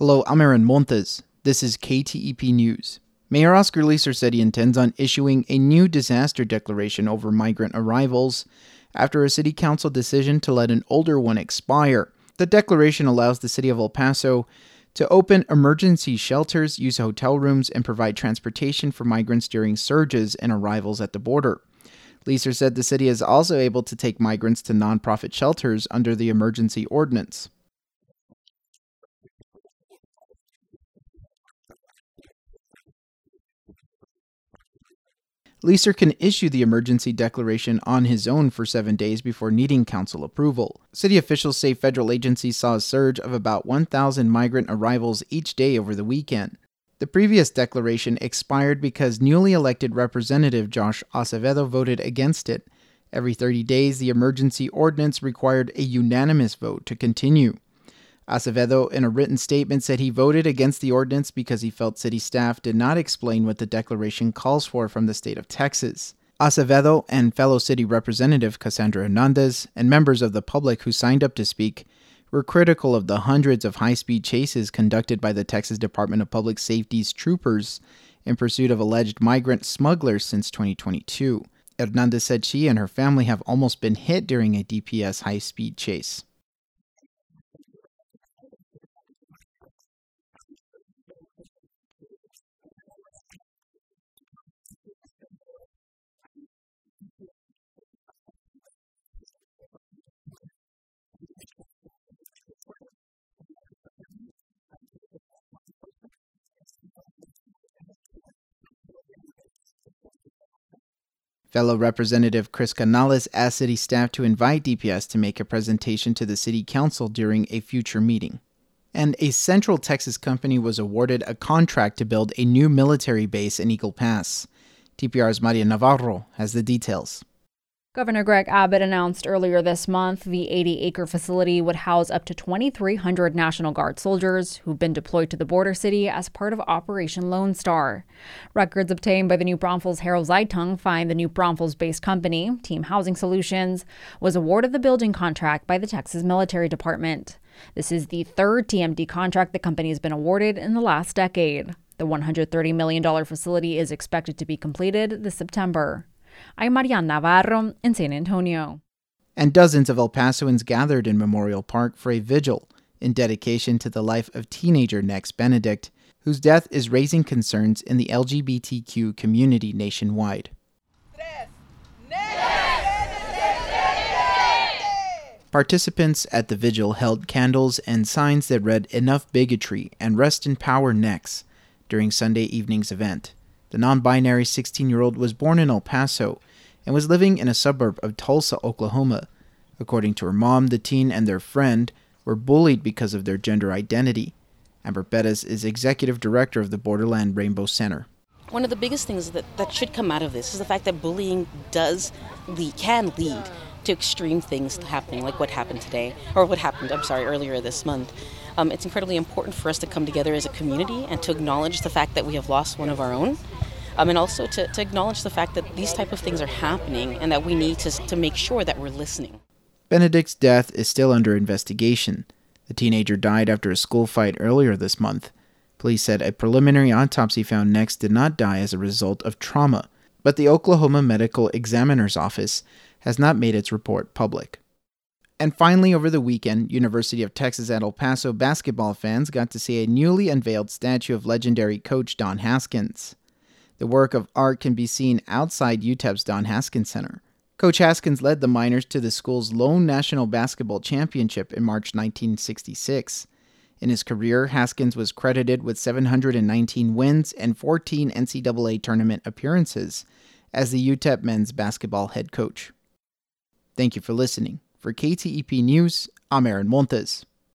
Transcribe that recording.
Hello, I'm Aaron Montes. This is KTEP News. Mayor Oscar Leeser said he intends on issuing a new disaster declaration over migrant arrivals after a city council decision to let an older one expire. The declaration allows the city of El Paso to open emergency shelters, use hotel rooms, and provide transportation for migrants during surges and arrivals at the border. Leeser said the city is also able to take migrants to nonprofit shelters under the emergency ordinance. Leeser can issue the emergency declaration on his own for seven days before needing council approval. City officials say federal agencies saw a surge of about 1,000 migrant arrivals each day over the weekend. The previous declaration expired because newly elected Representative Josh Acevedo voted against it. Every 30 days, the emergency ordinance required a unanimous vote to continue. Acevedo, in a written statement, said he voted against the ordinance because he felt city staff did not explain what the declaration calls for from the state of Texas. Acevedo and fellow city representative Cassandra Hernandez and members of the public who signed up to speak were critical of the hundreds of high speed chases conducted by the Texas Department of Public Safety's troopers in pursuit of alleged migrant smugglers since 2022. Hernandez said she and her family have almost been hit during a DPS high speed chase. Fellow Representative Chris Canales asked city staff to invite DPS to make a presentation to the city council during a future meeting. And a Central Texas company was awarded a contract to build a new military base in Eagle Pass. TPR's Maria Navarro has the details. Governor Greg Abbott announced earlier this month the 80 acre facility would house up to 2,300 National Guard soldiers who've been deployed to the border city as part of Operation Lone Star. Records obtained by the New Braunfels Herald Zeitung find the New Braunfels based company, Team Housing Solutions, was awarded the building contract by the Texas Military Department. This is the third TMD contract the company has been awarded in the last decade. The $130 million facility is expected to be completed this September. I'm Navarro in San Antonio. And dozens of El Pasoans gathered in Memorial Park for a vigil in dedication to the life of teenager Nex Benedict, whose death is raising concerns in the LGBTQ community nationwide. Participants at the vigil held candles and signs that read Enough Bigotry and Rest in Power Nex during Sunday evening's event. The non binary 16 year old was born in El Paso and was living in a suburb of Tulsa, Oklahoma. According to her mom, the teen and their friend were bullied because of their gender identity. Amber Perez is executive director of the Borderland Rainbow Center. One of the biggest things that, that should come out of this is the fact that bullying does lead, can lead to extreme things happening, like what happened today, or what happened, I'm sorry, earlier this month. Um, it's incredibly important for us to come together as a community and to acknowledge the fact that we have lost one of our own um, and also to, to acknowledge the fact that these type of things are happening and that we need to, to make sure that we're listening. Benedict's death is still under investigation. The teenager died after a school fight earlier this month. Police said a preliminary autopsy found Nex did not die as a result of trauma, but the Oklahoma Medical Examiner's Office has not made its report public. And finally, over the weekend, University of Texas at El Paso basketball fans got to see a newly unveiled statue of legendary coach Don Haskins. The work of art can be seen outside UTEP's Don Haskins Center. Coach Haskins led the Miners to the school's lone national basketball championship in March 1966. In his career, Haskins was credited with 719 wins and 14 NCAA tournament appearances as the UTEP men's basketball head coach. Thank you for listening. For KTEP News, I'm Aaron Montes.